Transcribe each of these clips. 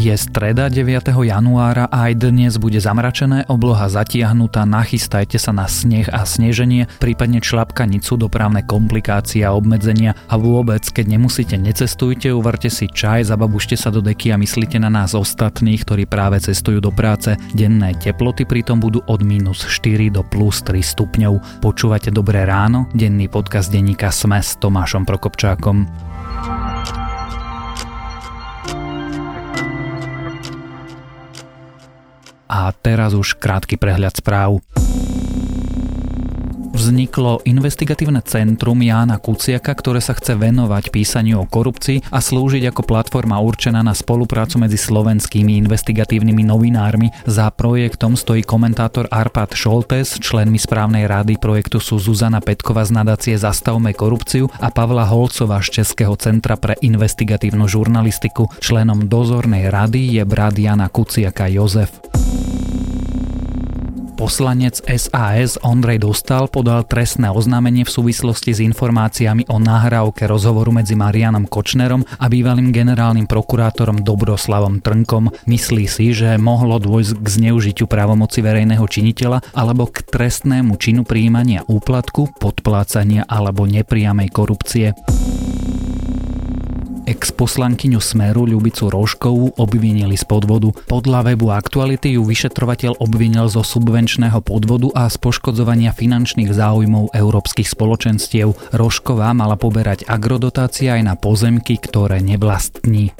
Je streda 9. januára a aj dnes bude zamračené, obloha zatiahnutá, nachystajte sa na sneh a sneženie, prípadne člapkanicu, dopravné komplikácie a obmedzenia a vôbec, keď nemusíte, necestujte, uvarte si čaj, zababušte sa do deky a myslíte na nás ostatných, ktorí práve cestujú do práce. Denné teploty pritom budú od minus 4 do plus 3 stupňov. Počúvate Dobré ráno, denný podcast denníka Sme s Tomášom Prokopčákom. A teraz už krátky prehľad správ vzniklo investigatívne centrum Jána Kuciaka, ktoré sa chce venovať písaniu o korupcii a slúžiť ako platforma určená na spoluprácu medzi slovenskými investigatívnymi novinármi. Za projektom stojí komentátor Arpad Šoltes, členmi správnej rady projektu sú Zuzana Petkova z nadácie Zastavme korupciu a Pavla Holcova z Českého centra pre investigatívnu žurnalistiku. Členom dozornej rady je brat Jana Kuciaka Jozef. Poslanec SAS Ondrej Dostal podal trestné oznámenie v súvislosti s informáciami o nahrávke rozhovoru medzi Marianom Kočnerom a bývalým generálnym prokurátorom Dobroslavom Trnkom. Myslí si, že mohlo dôjsť k zneužitiu právomoci verejného činiteľa alebo k trestnému činu príjmania úplatku, podplácania alebo nepriamej korupcie. Ex-poslankyňu Smeru Ľubicu Rožkovú obvinili z podvodu. Podľa webu Aktuality ju vyšetrovateľ obvinil zo subvenčného podvodu a z poškodzovania finančných záujmov európskych spoločenstiev. Rožková mala poberať agrodotácie aj na pozemky, ktoré nevlastní.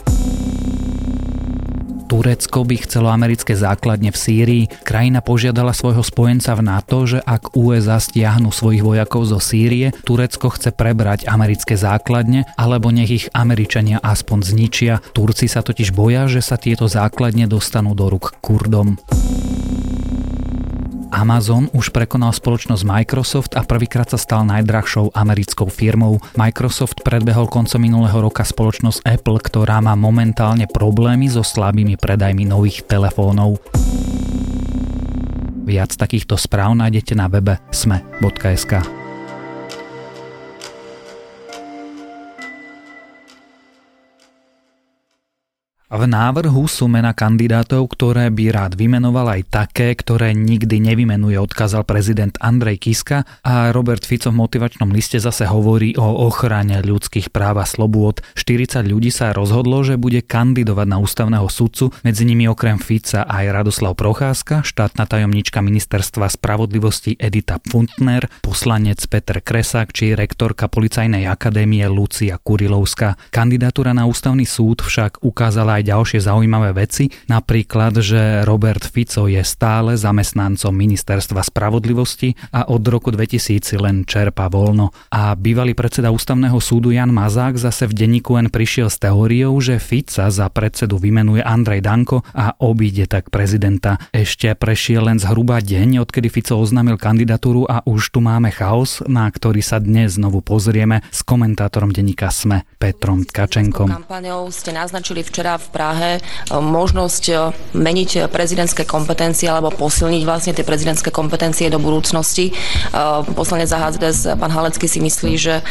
Turecko by chcelo americké základne v Sýrii. Krajina požiadala svojho spojenca v NATO, že ak USA stiahnu svojich vojakov zo Sýrie, Turecko chce prebrať americké základne, alebo nech ich Američania aspoň zničia. Turci sa totiž boja, že sa tieto základne dostanú do rúk Kurdom. Amazon už prekonal spoločnosť Microsoft a prvýkrát sa stal najdrahšou americkou firmou. Microsoft predbehol koncom minulého roka spoločnosť Apple, ktorá má momentálne problémy so slabými predajmi nových telefónov. Viac takýchto správ nájdete na webe sme.sk. V návrhu sú mena kandidátov, ktoré by rád vymenoval aj také, ktoré nikdy nevymenuje, odkázal prezident Andrej Kiska a Robert Fico v motivačnom liste zase hovorí o ochrane ľudských práv a slobôd. 40 ľudí sa rozhodlo, že bude kandidovať na ústavného sudcu, medzi nimi okrem Fica aj Radoslav Procházka, štátna tajomnička ministerstva spravodlivosti Edita Funtner, poslanec Peter Kresák či rektorka policajnej akadémie Lucia Kurilovská. Kandidatúra na ústavný súd však ukázala aj ďalšie zaujímavé veci, napríklad, že Robert Fico je stále zamestnancom ministerstva spravodlivosti a od roku 2000 len čerpa voľno. A bývalý predseda ústavného súdu Jan Mazák zase v denníku N prišiel s teóriou, že Fica za predsedu vymenuje Andrej Danko a obíde tak prezidenta. Ešte prešiel len zhruba deň, odkedy Fico oznámil kandidatúru a už tu máme chaos, na ktorý sa dnes znovu pozrieme s komentátorom denníka SME Petrom Tkačenkom. Kampaňou ste naznačili včera v Prahe e, možnosť e, meniť prezidentské kompetencie alebo posilniť vlastne tie prezidentské kompetencie do budúcnosti. E, poslanec za HZDS, pán Halecký si myslí, že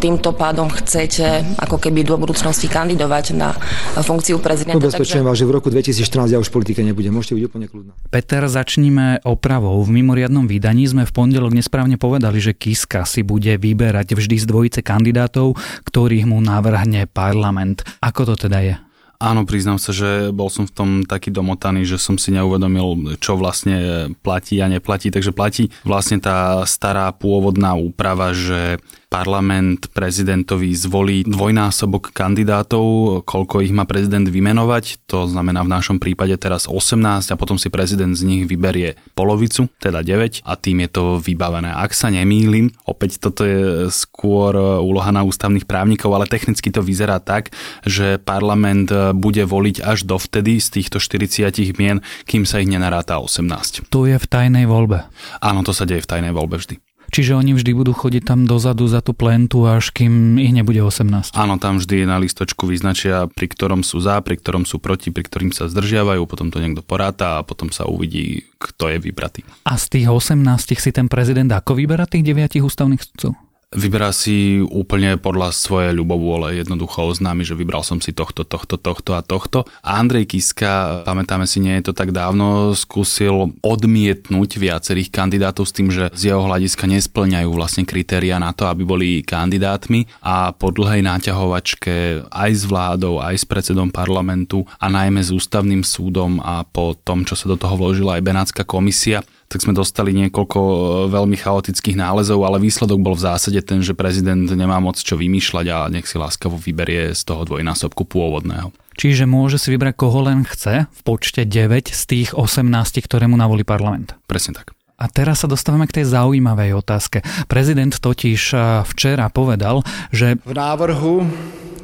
týmto pádom chcete ako keby do budúcnosti kandidovať na funkciu prezidenta. Ubezpečujem takže... vás, že v roku 2014 ja už v politike nebudem. Môžete byť úplne kľudná. Peter, začníme opravou. V mimoriadnom vydaní sme v pondelok nesprávne povedali, že Kiska si bude vyberať vždy z dvojice kandidátov, ktorých mu navrhne parlament. Ako to teda je? Áno, priznám sa, že bol som v tom taký domotaný, že som si neuvedomil, čo vlastne platí a neplatí. Takže platí vlastne tá stará pôvodná úprava, že parlament prezidentovi zvolí dvojnásobok kandidátov, koľko ich má prezident vymenovať, to znamená v našom prípade teraz 18 a potom si prezident z nich vyberie polovicu, teda 9 a tým je to vybavené. Ak sa nemýlim, opäť toto je skôr úloha na ústavných právnikov, ale technicky to vyzerá tak, že parlament bude voliť až dovtedy z týchto 40 mien, kým sa ich nenaráta 18. To je v tajnej voľbe. Áno, to sa deje v tajnej voľbe vždy. Čiže oni vždy budú chodiť tam dozadu za tú plentu, až kým ich nebude 18. Áno, tam vždy na listočku vyznačia, pri ktorom sú za, pri ktorom sú proti, pri ktorým sa zdržiavajú, potom to niekto poráta a potom sa uvidí, kto je vybratý. A z tých 18 si ten prezident ako vyberá tých 9 ústavných sudcov? Vyberá si úplne podľa svojej ľubovôle, jednoducho oznámi, že vybral som si tohto, tohto, tohto a tohto. A Andrej Kiska, pamätáme si, nie je to tak dávno, skúsil odmietnúť viacerých kandidátov s tým, že z jeho hľadiska nesplňajú vlastne kritéria na to, aby boli kandidátmi a po dlhej náťahovačke aj s vládou, aj s predsedom parlamentu a najmä s ústavným súdom a po tom, čo sa do toho vložila aj Benátska komisia, tak sme dostali niekoľko e, veľmi chaotických nálezov, ale výsledok bol v zásade ten, že prezident nemá moc čo vymýšľať a nech si láskavo vyberie z toho dvojnásobku pôvodného. Čiže môže si vybrať koho len chce v počte 9 z tých 18, ktoré mu navolí parlament. Presne tak. A teraz sa dostávame k tej zaujímavej otázke. Prezident totiž e, včera povedal, že... V návrhu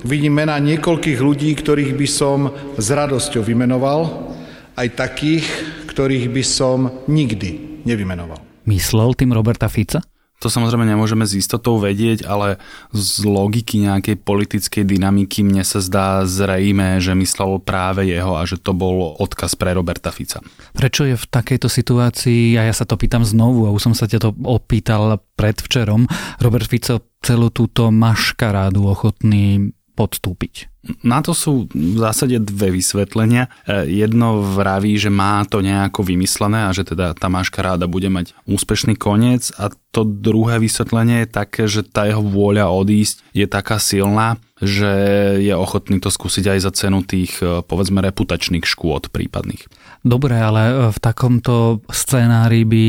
vidím mena niekoľkých ľudí, ktorých by som s radosťou vymenoval, aj takých, ktorých by som nikdy nevymenoval. Myslel tým Roberta Fica? To samozrejme nemôžeme s istotou vedieť, ale z logiky nejakej politickej dynamiky mne sa zdá zrejme, že myslel práve jeho a že to bol odkaz pre Roberta Fica. Prečo je v takejto situácii, a ja sa to pýtam znovu, a už som sa ťa to opýtal predvčerom, Robert Fico celú túto maškarádu ochotný podstúpiť? Na to sú v zásade dve vysvetlenia. E, jedno vraví, že má to nejako vymyslené a že teda tá ráda bude mať úspešný koniec a to druhé vysvetlenie je také, že tá jeho vôľa odísť je taká silná, že je ochotný to skúsiť aj za cenu tých e, povedzme reputačných škôd prípadných. Dobre, ale e, v takomto scenári by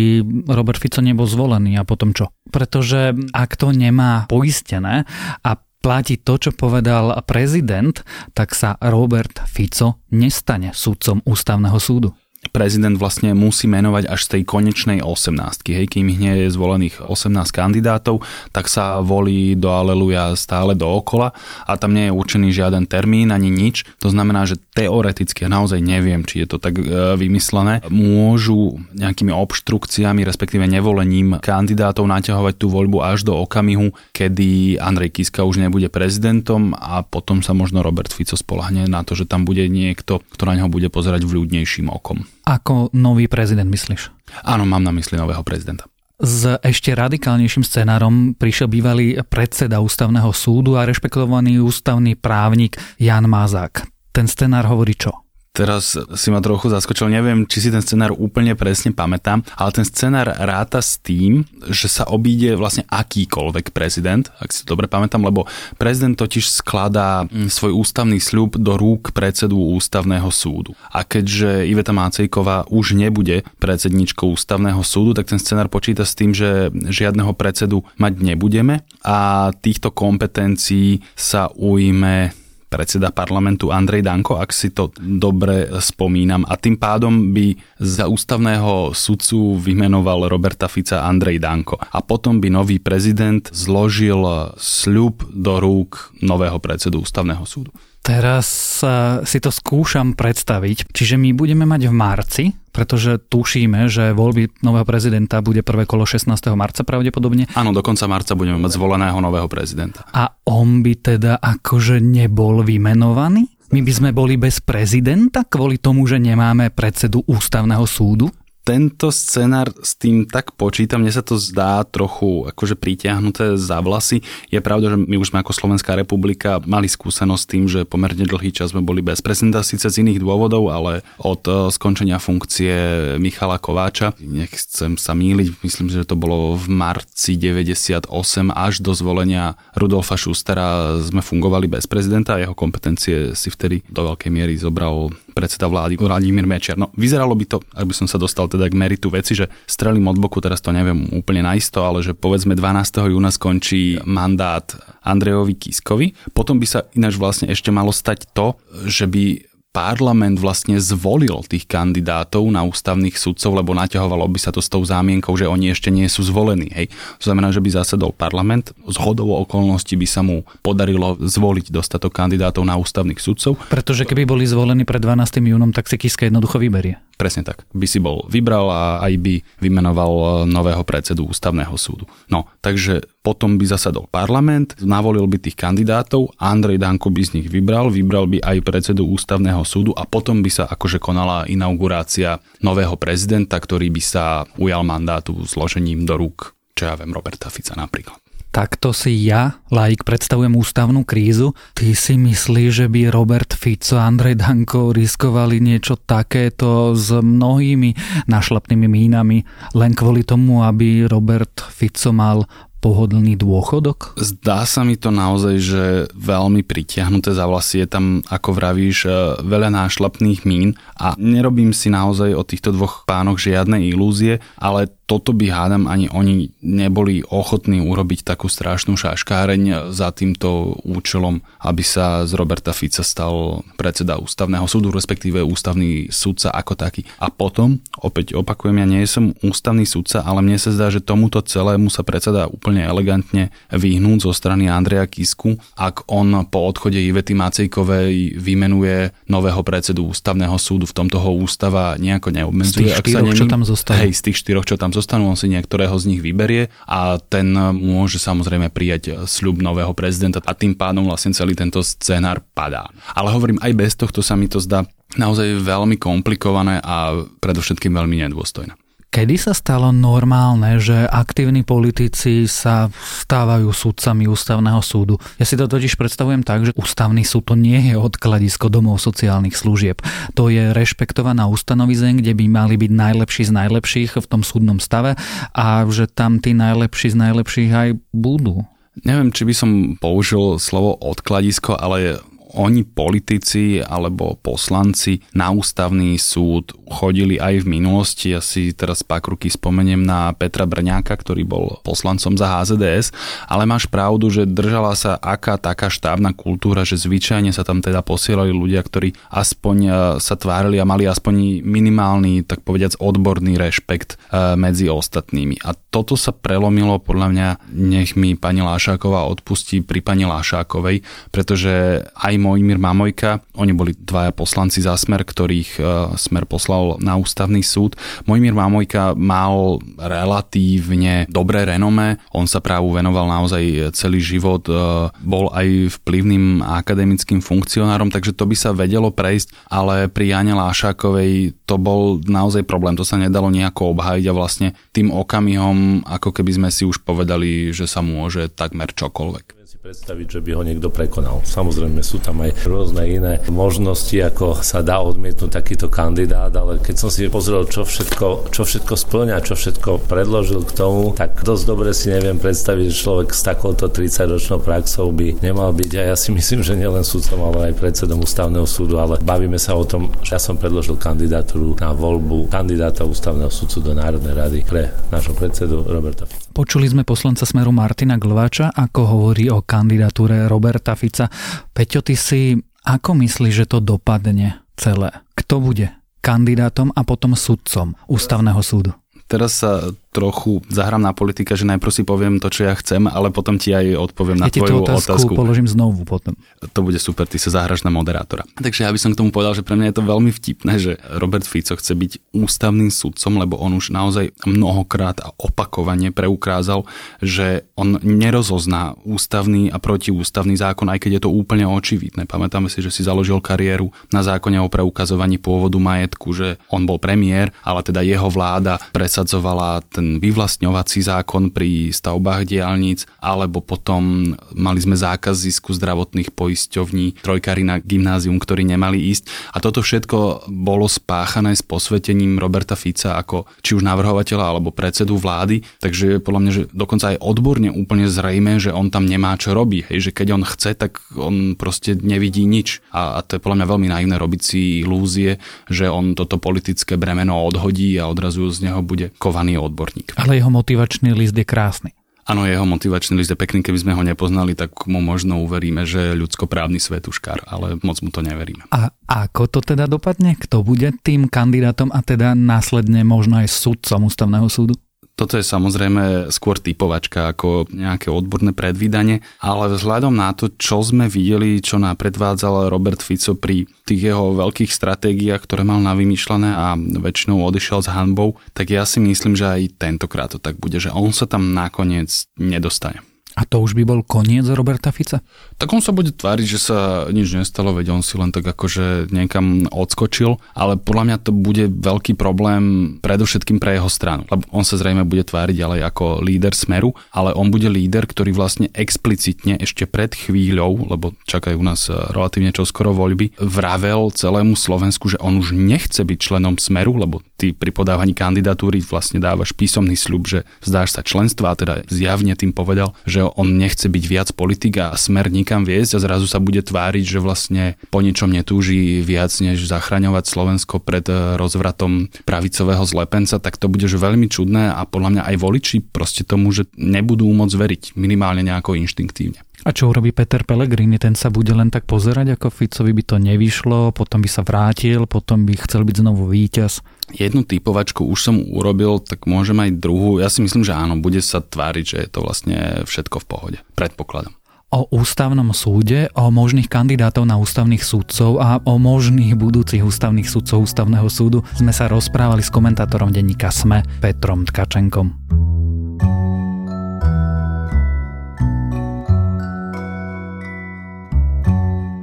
Robert Fico nebol zvolený a potom čo? Pretože ak to nemá poistené a platí to, čo povedal prezident, tak sa Robert Fico nestane sudcom ústavného súdu prezident vlastne musí menovať až z tej konečnej 18. Hej, kým nie je zvolených 18 kandidátov, tak sa volí do Aleluja stále dookola a tam nie je určený žiaden termín ani nič. To znamená, že teoreticky, naozaj neviem, či je to tak e, vymyslené, môžu nejakými obštrukciami, respektíve nevolením kandidátov naťahovať tú voľbu až do okamihu, kedy Andrej Kiska už nebude prezidentom a potom sa možno Robert Fico spolahne na to, že tam bude niekto, kto na neho bude pozerať vľúdnejším okom. Ako nový prezident myslíš? Áno, mám na mysli nového prezidenta. S ešte radikálnejším scenárom prišiel bývalý predseda ústavného súdu a rešpektovaný ústavný právnik Jan Mazák. Ten scenár hovorí čo? Teraz si ma trochu zaskočil, neviem, či si ten scenár úplne presne pamätám, ale ten scenár ráta s tým, že sa obíde vlastne akýkoľvek prezident, ak si to dobre pamätám, lebo prezident totiž skladá mm, svoj ústavný sľub do rúk predsedu ústavného súdu. A keďže Iveta Mácejková už nebude predsedničkou ústavného súdu, tak ten scenár počíta s tým, že žiadneho predsedu mať nebudeme a týchto kompetencií sa ujme predseda parlamentu Andrej Danko, ak si to dobre spomínam. A tým pádom by za ústavného sudcu vymenoval Roberta Fica Andrej Danko. A potom by nový prezident zložil sľub do rúk nového predsedu ústavného súdu. Teraz si to skúšam predstaviť. Čiže my budeme mať v marci, pretože tušíme, že voľby nového prezidenta bude prvé kolo 16. marca pravdepodobne. Áno, do konca marca budeme mať zvoleného nového prezidenta. A on by teda akože nebol vymenovaný? My by sme boli bez prezidenta kvôli tomu, že nemáme predsedu ústavného súdu? Tento scenár s tým tak počítam, mne sa to zdá trochu akože pritiahnuté za vlasy. Je pravda, že my už sme ako Slovenská republika mali skúsenosť s tým, že pomerne dlhý čas sme boli bez prezidenta, síce z iných dôvodov, ale od e, skončenia funkcie Michala Kováča, nechcem sa míliť, myslím, že to bolo v marci 98 až do zvolenia Rudolfa Schustera sme fungovali bez prezidenta a jeho kompetencie si vtedy do veľkej miery zobral predseda vlády Vladimír Mečiar. No, vyzeralo by to, ak by som sa dostal teda k meritu veci, že strelím od boku, teraz to neviem úplne naisto, ale že povedzme 12. júna skončí mandát Andrejovi Kiskovi. Potom by sa ináč vlastne ešte malo stať to, že by parlament vlastne zvolil tých kandidátov na ústavných sudcov, lebo naťahovalo by sa to s tou zámienkou, že oni ešte nie sú zvolení. Hej. To znamená, že by zasedol parlament, z hodou okolností by sa mu podarilo zvoliť dostatok kandidátov na ústavných sudcov. Pretože keby boli zvolení pred 12. júnom, tak si Kiska jednoducho vyberie. Presne tak. By si bol vybral a aj by vymenoval e, nového predsedu ústavného súdu. No, takže potom by zasadol parlament, navolil by tých kandidátov, Andrej Danko by z nich vybral, vybral by aj predsedu ústavného súdu a potom by sa akože konala inaugurácia nového prezidenta, ktorý by sa ujal mandátu zložením do rúk, čo ja viem, Roberta Fica napríklad. Takto si ja, laik, predstavujem ústavnú krízu. Ty si myslíš, že by Robert Fico a Andrej Danko riskovali niečo takéto s mnohými našlapnými mínami len kvôli tomu, aby Robert Fico mal pohodlný dôchodok? Zdá sa mi to naozaj, že veľmi pritiahnuté za vlasy. Je tam, ako vravíš, e, veľa nášlapných mín a nerobím si naozaj o týchto dvoch pánoch žiadne ilúzie, ale toto by hádam ani oni neboli ochotní urobiť takú strašnú šaškáreň za týmto účelom, aby sa z Roberta Fica stal predseda ústavného súdu, respektíve ústavný súdca ako taký. A potom, opäť opakujem, ja nie som ústavný súdca, ale mne sa zdá, že tomuto celému sa predseda úplne elegantne vyhnúť zo strany Andreja Kisku, ak on po odchode Ivety Macejkovej vymenuje nového predsedu ústavného súdu, v tomto ho ústava nejako neobmedzuje. Z tých štyroch, čo tam zostanú. Hej, z tých štyroch, čo tam zostanú, on si niektorého z nich vyberie a ten môže samozrejme prijať sľub nového prezidenta a tým pádom vlastne celý tento scenár padá. Ale hovorím, aj bez tohto sa mi to zdá naozaj veľmi komplikované a predovšetkým veľmi nedôstojné. Kedy sa stalo normálne, že aktívni politici sa stávajú súdcami ústavného súdu? Ja si to totiž predstavujem tak, že ústavný súd to nie je odkladisko domov sociálnych služieb. To je rešpektovaná ustanovizeň, kde by mali byť najlepší z najlepších v tom súdnom stave a že tam tí najlepší z najlepších aj budú. Neviem, či by som použil slovo odkladisko, ale oni politici alebo poslanci na ústavný súd chodili aj v minulosti. Ja si teraz pák ruky spomeniem na Petra Brňáka, ktorý bol poslancom za HZDS, ale máš pravdu, že držala sa aká taká štábna kultúra, že zvyčajne sa tam teda posielali ľudia, ktorí aspoň e, sa tvárili a mali aspoň minimálny, tak povediac, odborný rešpekt e, medzi ostatnými. A toto sa prelomilo podľa mňa, nech mi pani Lášáková odpustí pri pani Lášákovej, pretože aj Mojmír Mamojka. Oni boli dvaja poslanci za Smer, ktorých e, Smer poslal na ústavný súd. Mojmír Mamojka mal relatívne dobré renome. On sa právu venoval naozaj celý život. E, bol aj vplyvným akademickým funkcionárom, takže to by sa vedelo prejsť, ale pri Jane Lášákovej to bol naozaj problém. To sa nedalo nejako obhájiť a vlastne tým okamihom, ako keby sme si už povedali, že sa môže takmer čokoľvek predstaviť, že by ho niekto prekonal. Samozrejme sú tam aj rôzne iné možnosti, ako sa dá odmietnúť takýto kandidát, ale keď som si pozrel, čo všetko, čo všetko splňa, čo všetko predložil k tomu, tak dosť dobre si neviem predstaviť, že človek s takouto 30-ročnou praxou by nemal byť. A ja si myslím, že nielen súdcom, ale aj predsedom ústavného súdu, ale bavíme sa o tom, že ja som predložil kandidatúru na voľbu kandidáta ústavného súdcu do Národnej rady pre nášho predsedu Roberta. Počuli sme poslanca Smeru Martina Glváča, ako hovorí o kandidatúre Roberta Fica. Peťo, ty si ako myslíš, že to dopadne celé? Kto bude kandidátom a potom sudcom ústavného súdu? Teraz sa trochu zahrám na politika, že najprv si poviem to, čo ja chcem, ale potom ti aj odpoviem na ja tvoju otázku. otázku. položím znovu potom. To bude super, ty sa zahraš na moderátora. Takže ja by som k tomu povedal, že pre mňa je to veľmi vtipné, že Robert Fico chce byť ústavným sudcom, lebo on už naozaj mnohokrát a opakovane preukázal, že on nerozozná ústavný a protiústavný zákon, aj keď je to úplne očividné. Pamätáme si, že si založil kariéru na zákone o preukazovaní pôvodu majetku, že on bol premiér, ale teda jeho vláda presadzovala ten ten vyvlastňovací zákon pri stavbách diálnic, alebo potom mali sme zákaz zisku zdravotných poisťovní, trojkári na gymnázium, ktorí nemali ísť. A toto všetko bolo spáchané s posvetením Roberta Fica ako či už navrhovateľa alebo predsedu vlády, takže podľa mňa, že dokonca aj odborne úplne zrejme, že on tam nemá čo robiť, hej, že keď on chce, tak on proste nevidí nič. A, a to je podľa mňa veľmi naivné robiť si ilúzie, že on toto politické bremeno odhodí a odrazu z neho bude kovaný odborník odborník. Ale jeho motivačný list je krásny. Áno, jeho motivačný list je pekný, keby sme ho nepoznali, tak mu možno uveríme, že ľudskoprávny svetuškár, ale moc mu to neveríme. A ako to teda dopadne? Kto bude tým kandidátom a teda následne možno aj sudcom ústavného súdu? Toto je samozrejme skôr typovačka ako nejaké odborné predvídanie, ale vzhľadom na to, čo sme videli, čo nám predvádzal Robert Fico pri tých jeho veľkých stratégiách, ktoré mal navymýšľané a väčšinou odišiel s hanbou, tak ja si myslím, že aj tentokrát to tak bude, že on sa tam nakoniec nedostane. A to už by bol koniec Roberta Fica? Tak on sa bude tváriť, že sa nič nestalo, veď on si len tak akože niekam odskočil, ale podľa mňa to bude veľký problém predovšetkým pre jeho stranu, lebo on sa zrejme bude tváriť ale ako líder Smeru, ale on bude líder, ktorý vlastne explicitne ešte pred chvíľou, lebo čakajú nás relatívne čoskoro voľby, vravel celému Slovensku, že on už nechce byť členom Smeru, lebo ty pri podávaní kandidatúry vlastne dávaš písomný sľub, že vzdáš sa členstva teda zjavne tým povedal, že on nechce byť viac politik a smer nikam viesť a zrazu sa bude tváriť, že vlastne po ničom netúži viac, než zachraňovať Slovensko pred eh, rozvratom pravicového zlepenca, tak to bude že veľmi čudné a podľa mňa aj voliči proste tomu, že nebudú môcť veriť minimálne nejako inštinktívne. A čo urobí Peter Pellegrini? Ten sa bude len tak pozerať, ako Ficovi by to nevyšlo, potom by sa vrátil, potom by chcel byť znovu víťaz. Jednu typovačku už som urobil, tak môžem aj druhú. Ja si myslím, že áno, bude sa tváriť, že je to vlastne všetko v pohode. Predpokladom o ústavnom súde, o možných kandidátov na ústavných súdcov a o možných budúcich ústavných súdcov ústavného súdu sme sa rozprávali s komentátorom denníka SME Petrom Tkačenkom.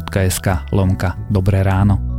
www.slobodnyvysielac.sk lomka Dobré ráno.